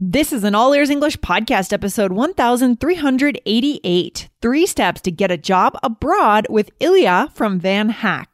This is an All Ears English podcast, episode 1388 Three Steps to Get a Job Abroad with Ilya from VanHack.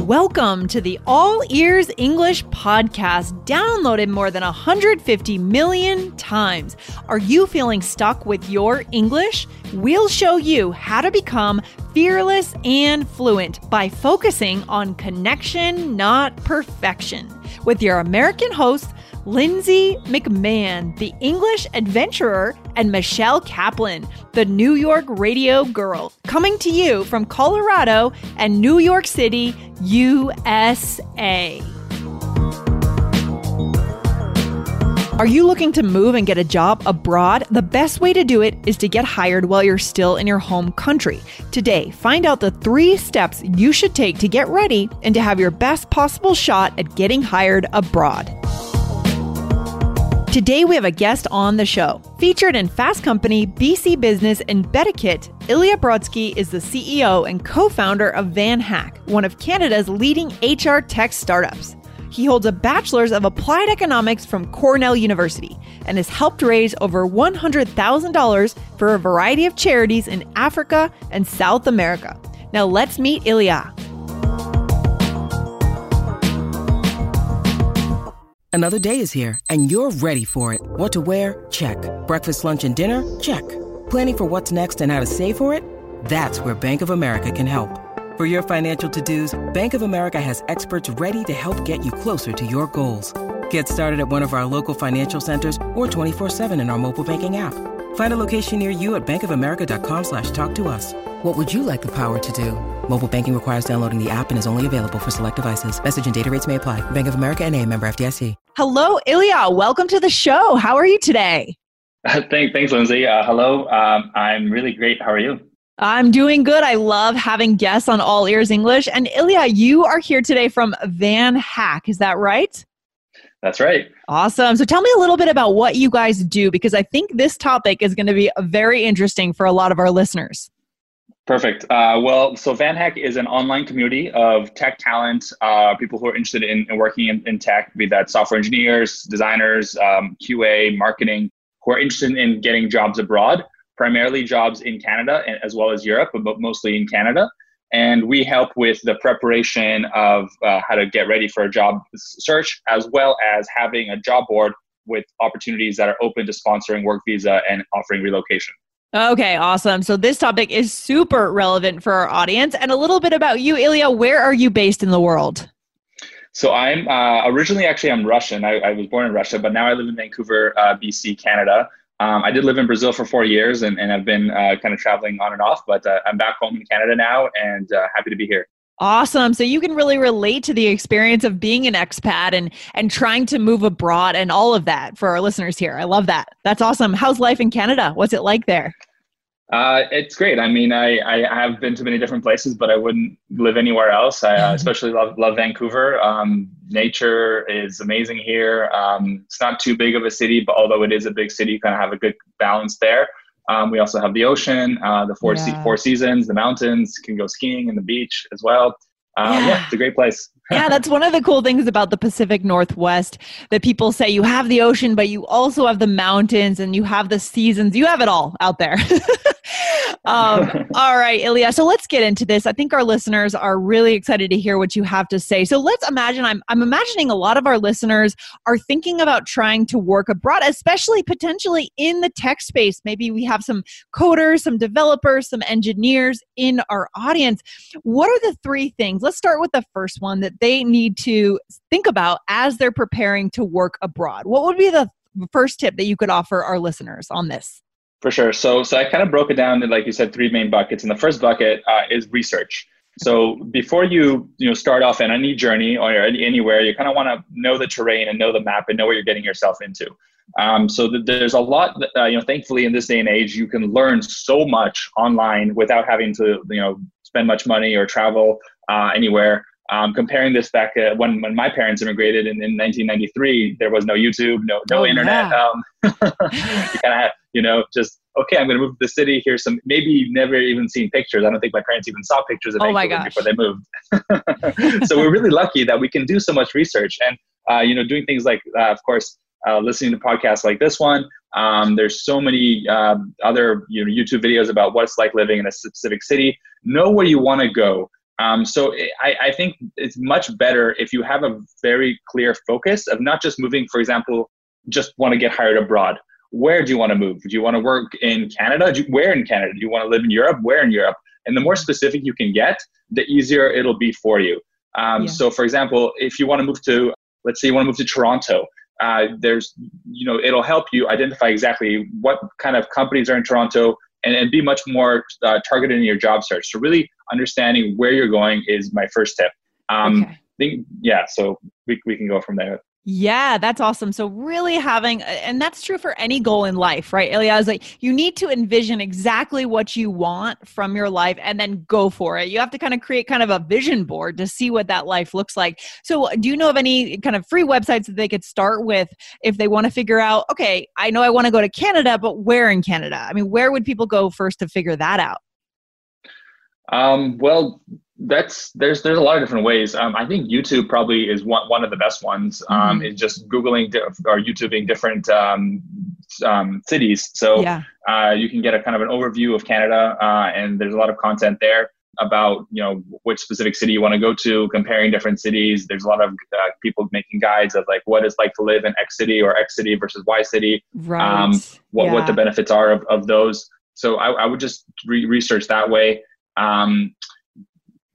Welcome to the All Ears English podcast, downloaded more than 150 million times. Are you feeling stuck with your English? We'll show you how to become fearless and fluent by focusing on connection, not perfection. With your American host, Lindsay McMahon, the English adventurer, and Michelle Kaplan, the New York radio girl, coming to you from Colorado and New York City, USA. Are you looking to move and get a job abroad? The best way to do it is to get hired while you're still in your home country. Today, find out the three steps you should take to get ready and to have your best possible shot at getting hired abroad. Today, we have a guest on the show. Featured in Fast Company, BC Business, and BetaKit, Ilya Brodsky is the CEO and co founder of VanHack, one of Canada's leading HR tech startups. He holds a bachelor's of applied economics from Cornell University and has helped raise over $100,000 for a variety of charities in Africa and South America. Now, let's meet Ilya. Another day is here, and you're ready for it. What to wear? Check. Breakfast, lunch, and dinner? Check. Planning for what's next and how to save for it? That's where Bank of America can help. For your financial to-dos, Bank of America has experts ready to help get you closer to your goals. Get started at one of our local financial centers or 24-7 in our mobile banking app. Find a location near you at bankofamerica.com slash talk to us. What would you like the power to do? Mobile banking requires downloading the app and is only available for select devices. Message and data rates may apply. Bank of America and a member FDIC. Hello, Ilya. Welcome to the show. How are you today? thanks, thanks, Lindsay. Uh, hello. Um, I'm really great. How are you? I'm doing good. I love having guests on All Ears English. And Ilya, you are here today from VanHack. Is that right? That's right. Awesome. So tell me a little bit about what you guys do because I think this topic is going to be very interesting for a lot of our listeners. Perfect. Uh, well, so VanHack is an online community of tech talent, uh, people who are interested in, in working in, in, tech, be that software engineers, designers, um, QA, marketing, who are interested in getting jobs abroad, primarily jobs in Canada as well as Europe, but mostly in Canada. And we help with the preparation of uh, how to get ready for a job search, as well as having a job board with opportunities that are open to sponsoring work visa and offering relocation. Okay, awesome. So this topic is super relevant for our audience. And a little bit about you, Ilya. Where are you based in the world? So I'm uh, originally actually I'm Russian. I, I, was born in Russia, but now I live in Vancouver, uh, BC, Canada. Um, I did live in Brazil for four years, and, and I've been uh, kind of traveling on and off. But uh, I'm back home in Canada now, and uh, happy to be here. Awesome. So you can really relate to the experience of being an expat and and trying to move abroad and all of that for our listeners here. I love that. That's awesome. How's life in Canada? What's it like there? Uh, it's great. I mean, I, I have been to many different places, but I wouldn't live anywhere else. I uh, mm-hmm. especially love, love Vancouver. Um, nature is amazing here. Um, it's not too big of a city, but although it is a big city, you kind of have a good balance there. Um, we also have the ocean, uh, the four, yeah. se- four seasons, the mountains, you can go skiing and the beach as well. Um, yeah. yeah, it's a great place. yeah, that's one of the cool things about the Pacific Northwest that people say you have the ocean, but you also have the mountains and you have the seasons. You have it all out there. um, all right, Ilya. So let's get into this. I think our listeners are really excited to hear what you have to say. So let's imagine I'm, I'm imagining a lot of our listeners are thinking about trying to work abroad, especially potentially in the tech space. Maybe we have some coders, some developers, some engineers in our audience. What are the three things? Let's start with the first one that they need to think about as they're preparing to work abroad? What would be the first tip that you could offer our listeners on this? For sure. So, so I kind of broke it down to, like you said, three main buckets. And the first bucket uh, is research. So before you you know start off in any journey or anywhere, you kind of want to know the terrain and know the map and know what you're getting yourself into. Um, so th- there's a lot that, uh, you know. Thankfully, in this day and age, you can learn so much online without having to you know spend much money or travel uh, anywhere. Um, comparing this back uh, when when my parents immigrated in, in 1993, there was no YouTube, no no oh, internet. Yeah. Um, you kind of you know just okay, I'm going to move to the city. Here's some maybe never even seen pictures. I don't think my parents even saw pictures of oh Vancouver before they moved. so we're really lucky that we can do so much research and uh, you know doing things like uh, of course uh, listening to podcasts like this one. Um, there's so many uh, other you know, YouTube videos about what it's like living in a specific city. Know where you want to go. Um, so I, I, think it's much better if you have a very clear focus of not just moving, for example, just want to get hired abroad. Where do you want to move? Do you want to work in Canada? You, where in Canada? Do you want to live in Europe? Where in Europe? And the more specific you can get, the easier it'll be for you. Um, yeah. So, for example, if you want to move to, let's say you want to move to Toronto, uh, there's, you know, it'll help you identify exactly what kind of companies are in Toronto and, and be much more uh, targeted in your job search. So, really understanding where you're going is my first tip. Um, okay. think, yeah, so we, we can go from there. Yeah, that's awesome. So really having and that's true for any goal in life, right? Ilya is like you need to envision exactly what you want from your life and then go for it. You have to kind of create kind of a vision board to see what that life looks like. So do you know of any kind of free websites that they could start with if they want to figure out, okay, I know I want to go to Canada, but where in Canada? I mean, where would people go first to figure that out? Um, well, that's there's there's a lot of different ways. Um, I think YouTube probably is one one of the best ones. Um, mm-hmm. Is just googling di- or YouTubing different um, um, cities, so yeah. uh, you can get a kind of an overview of Canada, uh, and there's a lot of content there about you know which specific city you want to go to, comparing different cities. There's a lot of uh, people making guides of like what it's like to live in X city or X city versus Y city. Right. Um, what yeah. what the benefits are of, of those. So I, I would just re- research that way. Um,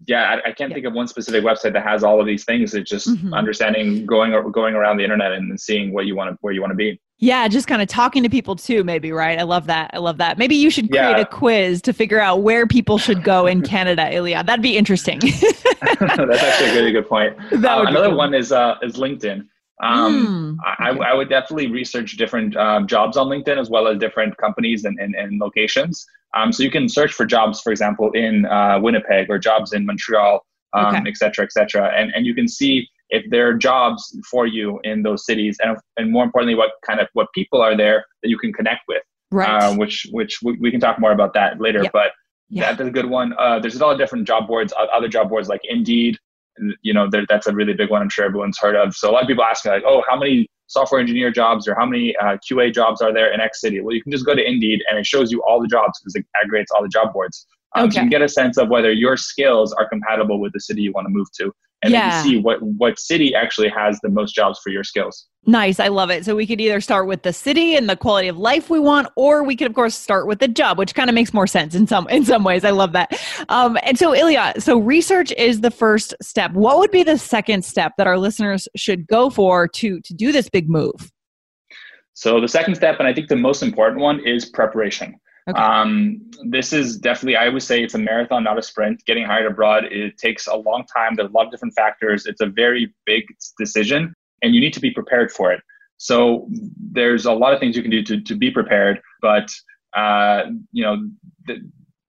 yeah, I, I can't yeah. think of one specific website that has all of these things. It's just mm-hmm. understanding going going around the internet and seeing what you want to where you want to be. Yeah, just kind of talking to people too, maybe, right? I love that. I love that. Maybe you should create yeah. a quiz to figure out where people should go in Canada, Ilya. That'd be interesting. That's actually a really good point. Uh, another cool. one is uh, is LinkedIn. Um, mm. I, I, would definitely research different um, jobs on LinkedIn as well as different companies and, and, and locations. Um, so you can search for jobs, for example, in uh, Winnipeg or jobs in Montreal, um, okay. et cetera, et cetera. And, and you can see if there are jobs for you in those cities and, and more importantly, what kind of what people are there that you can connect with. Right. Uh, which which we, we, can talk more about that later. Yep. But yeah. that's a good one. Uh, there's a lot of different job boards, other job boards like Indeed, you know, that's a really big one. I'm sure everyone's heard of. So a lot of people ask me like, oh, how many software engineer jobs or how many uh, QA jobs are there in X city? Well, you can just go to Indeed and it shows you all the jobs because it aggregates all the job boards. Um, okay. So you can get a sense of whether your skills are compatible with the city you want to move to and yeah. then you see what what city actually has the most jobs for your skills. Nice, I love it. So we could either start with the city and the quality of life we want, or we could, of course, start with the job, which kind of makes more sense in some in some ways. I love that. Um, and so, Ilya, so research is the first step. What would be the second step that our listeners should go for to to do this big move? So the second step, and I think the most important one, is preparation. Okay. Um, this is definitely, I would say it's a marathon, not a sprint. Getting hired abroad, it takes a long time. There's a lot of different factors. It's a very big decision, and you need to be prepared for it. So there's a lot of things you can do to, to be prepared, but uh, you know, th-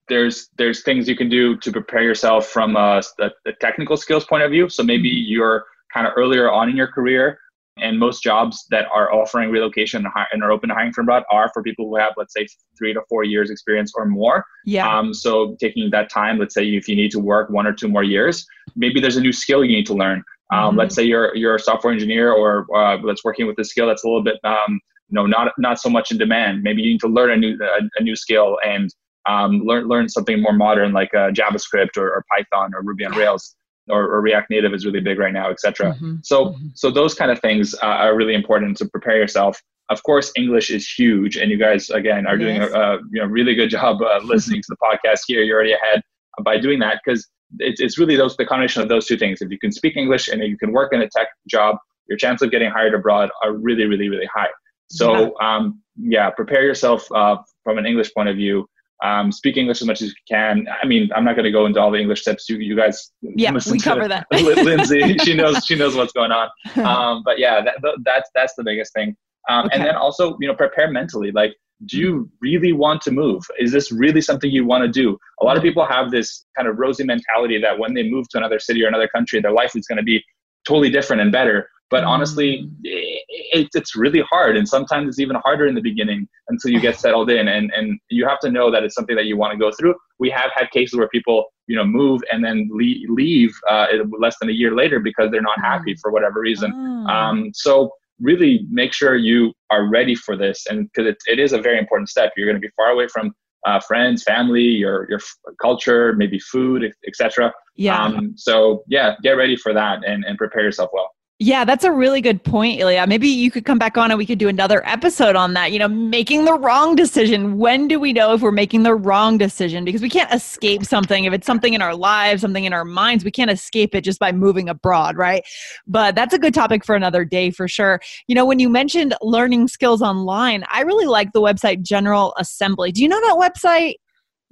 there's there's things you can do to prepare yourself from a, a, a technical skills point of view. So maybe mm-hmm. you're kind of earlier on in your career and most jobs that are offering relocation and are open to hiring from abroad are for people who have, let's say, three to four years experience or more. Yeah. Um, so taking that time, let's say if you need to work one or two more years, maybe there's a new skill you need to learn. Um, mm-hmm. Let's say you're you're a software engineer or uh, that's working with a skill that's a little bit, um, you know, not not so much in demand. Maybe you need to learn a new a, a new skill and um, learn learn something more modern like uh, JavaScript or, or Python or Ruby on Rails or, or, React Native is really big right now, etc. Mm-hmm. So mm-hmm. so those kind of things uh, are really important to prepare yourself. Of course, English is huge, and you guys again are doing a, a you know really good job uh, listening to the podcast here. You're already ahead by doing that because it's it's really those the combination of those two things. If you can speak English and you can work in a tech job, your chance of getting hired abroad are really really really high. So yeah, um, yeah prepare yourself uh, from an English point of view um, speak English as much as you can. I mean, I'm not going to go into all the English tips. You, you guys, yeah, we cover that. Lindsay, she knows she knows what's going on. Um, but yeah, that, that's that's the biggest thing. Um, okay. And then also, you know, prepare mentally. Like, do you really want to move? Is this really something you want to do? A lot of people have this kind of rosy mentality that when they move to another city or another country, their life is going to be totally different and better. But honestly, it, it's really hard. And sometimes it's even harder in the beginning until you get settled in. And, and you have to know that it's something that you want to go through. We have had cases where people, you know, move and then leave, leave uh, less than a year later because they're not happy mm. for whatever reason. Mm. Um, so really make sure you are ready for this. And because it, it is a very important step, you're going to be far away from uh, friends, family, your your culture, maybe food, etc. Yeah. Um, so yeah, get ready for that and, and prepare yourself well. Yeah, that's a really good point, Ilya. Maybe you could come back on and we could do another episode on that. You know, making the wrong decision. When do we know if we're making the wrong decision? Because we can't escape something. If it's something in our lives, something in our minds, we can't escape it just by moving abroad, right? But that's a good topic for another day for sure. You know, when you mentioned learning skills online, I really like the website General Assembly. Do you know that website?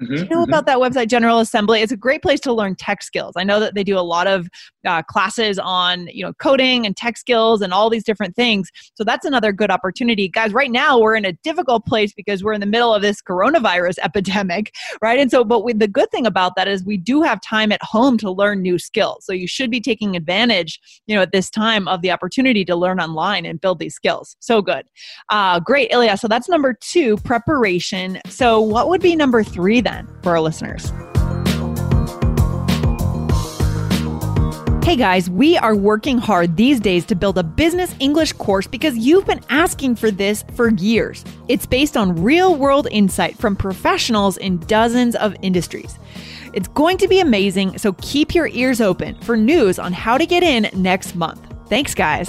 Mm-hmm, Do you know mm-hmm. about that website, General Assembly? It's a great place to learn tech skills. I know that they do a lot of uh, classes on you know coding and tech skills and all these different things. So that's another good opportunity, guys. Right now we're in a difficult place because we're in the middle of this coronavirus epidemic, right? And so, but we, the good thing about that is we do have time at home to learn new skills. So you should be taking advantage, you know, at this time of the opportunity to learn online and build these skills. So good, uh, great, Ilya. So that's number two, preparation. So what would be number three then? For our listeners. Hey guys, we are working hard these days to build a business English course because you've been asking for this for years. It's based on real world insight from professionals in dozens of industries. It's going to be amazing, so keep your ears open for news on how to get in next month. Thanks, guys.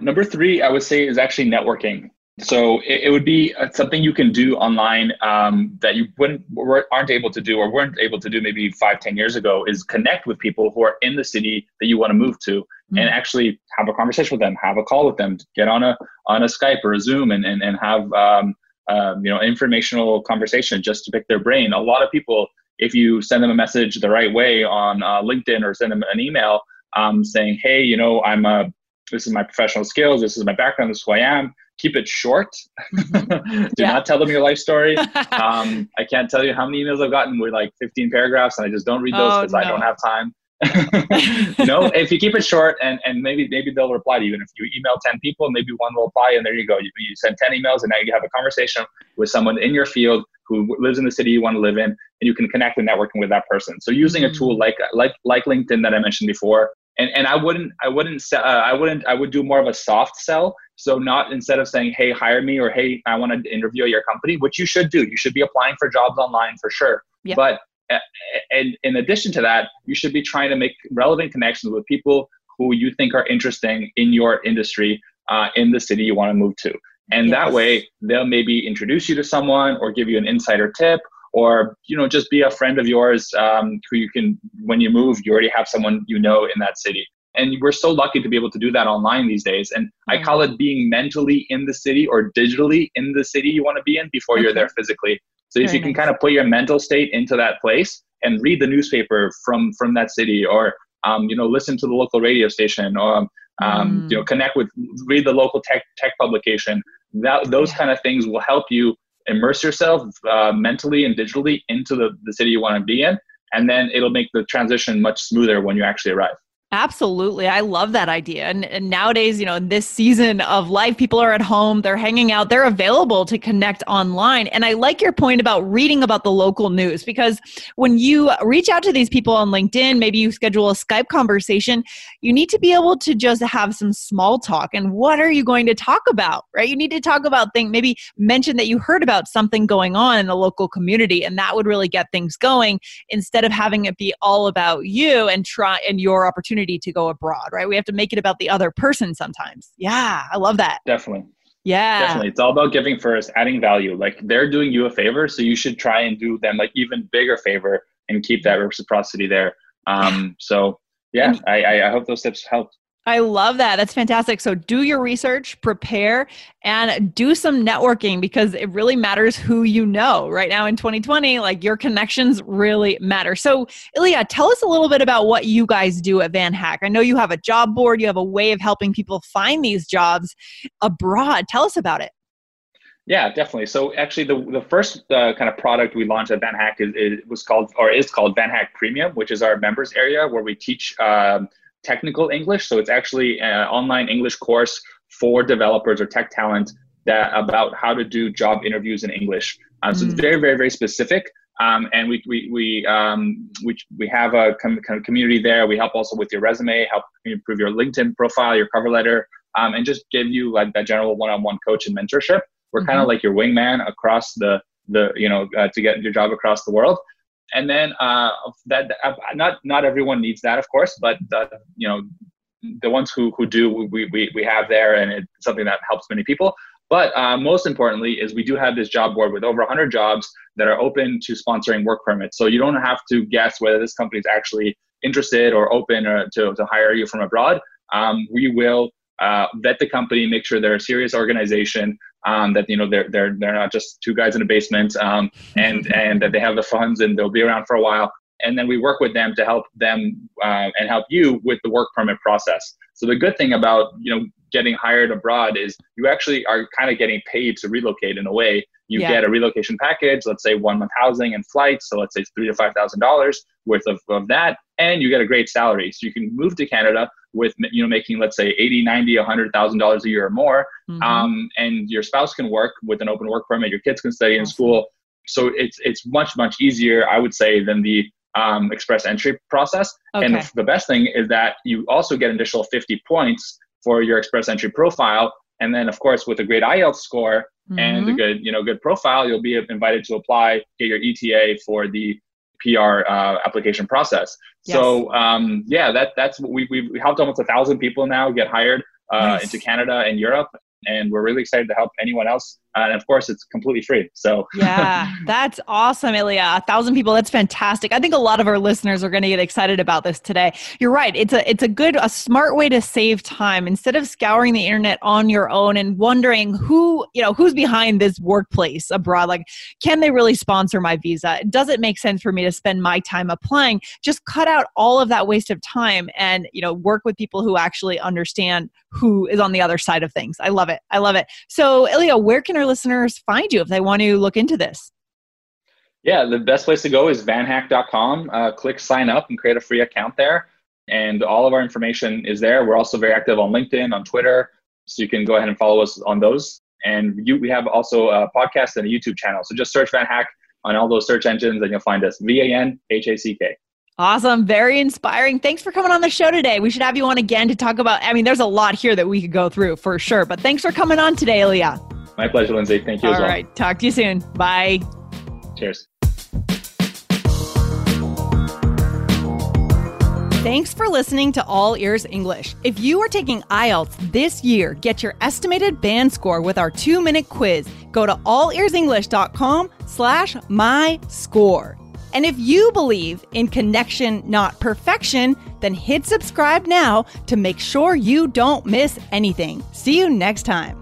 Number three, I would say, is actually networking. So it, it would be uh, something you can do online um, that you wouldn't aren't able to do or weren't able to do maybe five, ten years ago. Is connect with people who are in the city that you want to move to, mm-hmm. and actually have a conversation with them, have a call with them, get on a on a Skype or a Zoom, and and, and have um, um, you know informational conversation just to pick their brain. A lot of people, if you send them a message the right way on uh, LinkedIn or send them an email um, saying, "Hey, you know, I'm a this is my professional skills, this is my background, this is who I am. Keep it short. Mm-hmm. Do yeah. not tell them your life story. um, I can't tell you how many emails I've gotten with like 15 paragraphs, and I just don't read those because oh, no. I don't have time. no, if you keep it short and, and maybe maybe they'll reply to you. And if you email 10 people, maybe one will reply, and there you go. You, you send 10 emails, and now you have a conversation with someone in your field who lives in the city you want to live in, and you can connect and networking with that person. So using mm-hmm. a tool like like like LinkedIn that I mentioned before, and and I wouldn't I wouldn't uh, I wouldn't I would do more of a soft sell. So not instead of saying hey hire me or hey I want to interview your company, which you should do. You should be applying for jobs online for sure. Yep. But and in addition to that, you should be trying to make relevant connections with people who you think are interesting in your industry uh, in the city you want to move to. And yes. that way, they'll maybe introduce you to someone or give you an insider tip or you know just be a friend of yours um, who you can when you move you already have someone you know in that city and we're so lucky to be able to do that online these days and i call it being mentally in the city or digitally in the city you want to be in before okay. you're there physically so if Very you can kind of put your mental state into that place and read the newspaper from from that city or um, you know listen to the local radio station or um, mm. you know connect with read the local tech tech publication that those yeah. kind of things will help you immerse yourself uh, mentally and digitally into the, the city you want to be in and then it'll make the transition much smoother when you actually arrive Absolutely. I love that idea. And, and, nowadays, you know, in this season of life, people are at home, they're hanging out, they're available to connect online. And I like your point about reading about the local news because when you reach out to these people on LinkedIn, maybe you schedule a Skype conversation, you need to be able to just have some small talk. And what are you going to talk about, right? You need to talk about things, maybe mention that you heard about something going on in the local community, and that would really get things going instead of having it be all about you and try and your opportunity opportunity to go abroad, right? We have to make it about the other person sometimes. Yeah, I love that. Definitely. Yeah. Definitely. It's all about giving first, adding value. Like they're doing you a favor, so you should try and do them like even bigger favor and keep that reciprocity there. Um, so yeah, I, I hope those tips help. I love that. That's fantastic. So do your research, prepare, and do some networking because it really matters who you know. Right now in 2020, like your connections really matter. So, Ilya, tell us a little bit about what you guys do at VanHack. I know you have a job board, you have a way of helping people find these jobs abroad. Tell us about it. Yeah, definitely. So actually, the the first uh, kind of product we launched at VanHack is, is was called or is called VanHack Premium, which is our members area where we teach. Um, technical English. So it's actually an online English course for developers or tech talent that about how to do job interviews in English. So mm. it's very, very, very specific. Um, and we we we um, we we have a com- kind of community there. We help also with your resume, help improve your LinkedIn profile, your cover letter, um, and just give you like that general one-on-one coach and mentorship. We're mm-hmm. kind of like your wingman across the the you know uh, to get your job across the world and then uh, that uh, not not everyone needs that, of course, but the, you know the ones who who do we, we we have there, and it's something that helps many people. But uh, most importantly is we do have this job board with over 100 jobs that are open to sponsoring work permits. So you don't have to guess whether this company is actually interested or open or to, to hire you from abroad. Um, we will uh, vet the company, make sure they're a serious organization, um, that you know they're they're they're not just two guys in a basement, um, and and that they have the funds and they'll be around for a while. And then we work with them to help them uh, and help you with the work permit process. So the good thing about you know getting hired abroad is you actually are kind of getting paid to relocate in a way. You yeah. get a relocation package, let's say one month housing and flights, so let's say three to five thousand dollars worth of, of that, and you get a great salary. So you can move to Canada with you know making let's say 80 90 100 thousand dollars a year or more mm-hmm. um, and your spouse can work with an open work permit your kids can study in school so it's it's much much easier i would say than the um, express entry process okay. and the, the best thing is that you also get an additional 50 points for your express entry profile and then of course with a great IELTS score mm-hmm. and a good you know good profile you'll be invited to apply get your ITA for the PR uh, application process. Yes. So um, yeah, that that's we we've helped almost a thousand people now get hired uh, nice. into Canada and Europe, and we're really excited to help anyone else and of course, it's completely free. So yeah, that's awesome, Ilya. A thousand people. That's fantastic. I think a lot of our listeners are going to get excited about this today. You're right. It's a it's a good, a smart way to save time instead of scouring the internet on your own and wondering who you know who's behind this workplace abroad. Like, can they really sponsor my visa? Does it make sense for me to spend my time applying? Just cut out all of that waste of time and you know work with people who actually understand who is on the other side of things. I love it. I love it. So, Ilya, where can our listeners find you if they want to look into this? Yeah, the best place to go is vanhack.com. Uh, click sign up and create a free account there. And all of our information is there. We're also very active on LinkedIn, on Twitter. So you can go ahead and follow us on those. And you, we have also a podcast and a YouTube channel. So just search VanHack on all those search engines and you'll find us V A N H A C K. Awesome. Very inspiring. Thanks for coming on the show today. We should have you on again to talk about. I mean, there's a lot here that we could go through for sure, but thanks for coming on today, Ilya. My pleasure, Lindsay. Thank you All as well. All right. Talk to you soon. Bye. Cheers. Thanks for listening to All Ears English. If you are taking IELTS this year, get your estimated band score with our two-minute quiz. Go to allearsenglish.com slash my score. And if you believe in connection, not perfection, then hit subscribe now to make sure you don't miss anything. See you next time.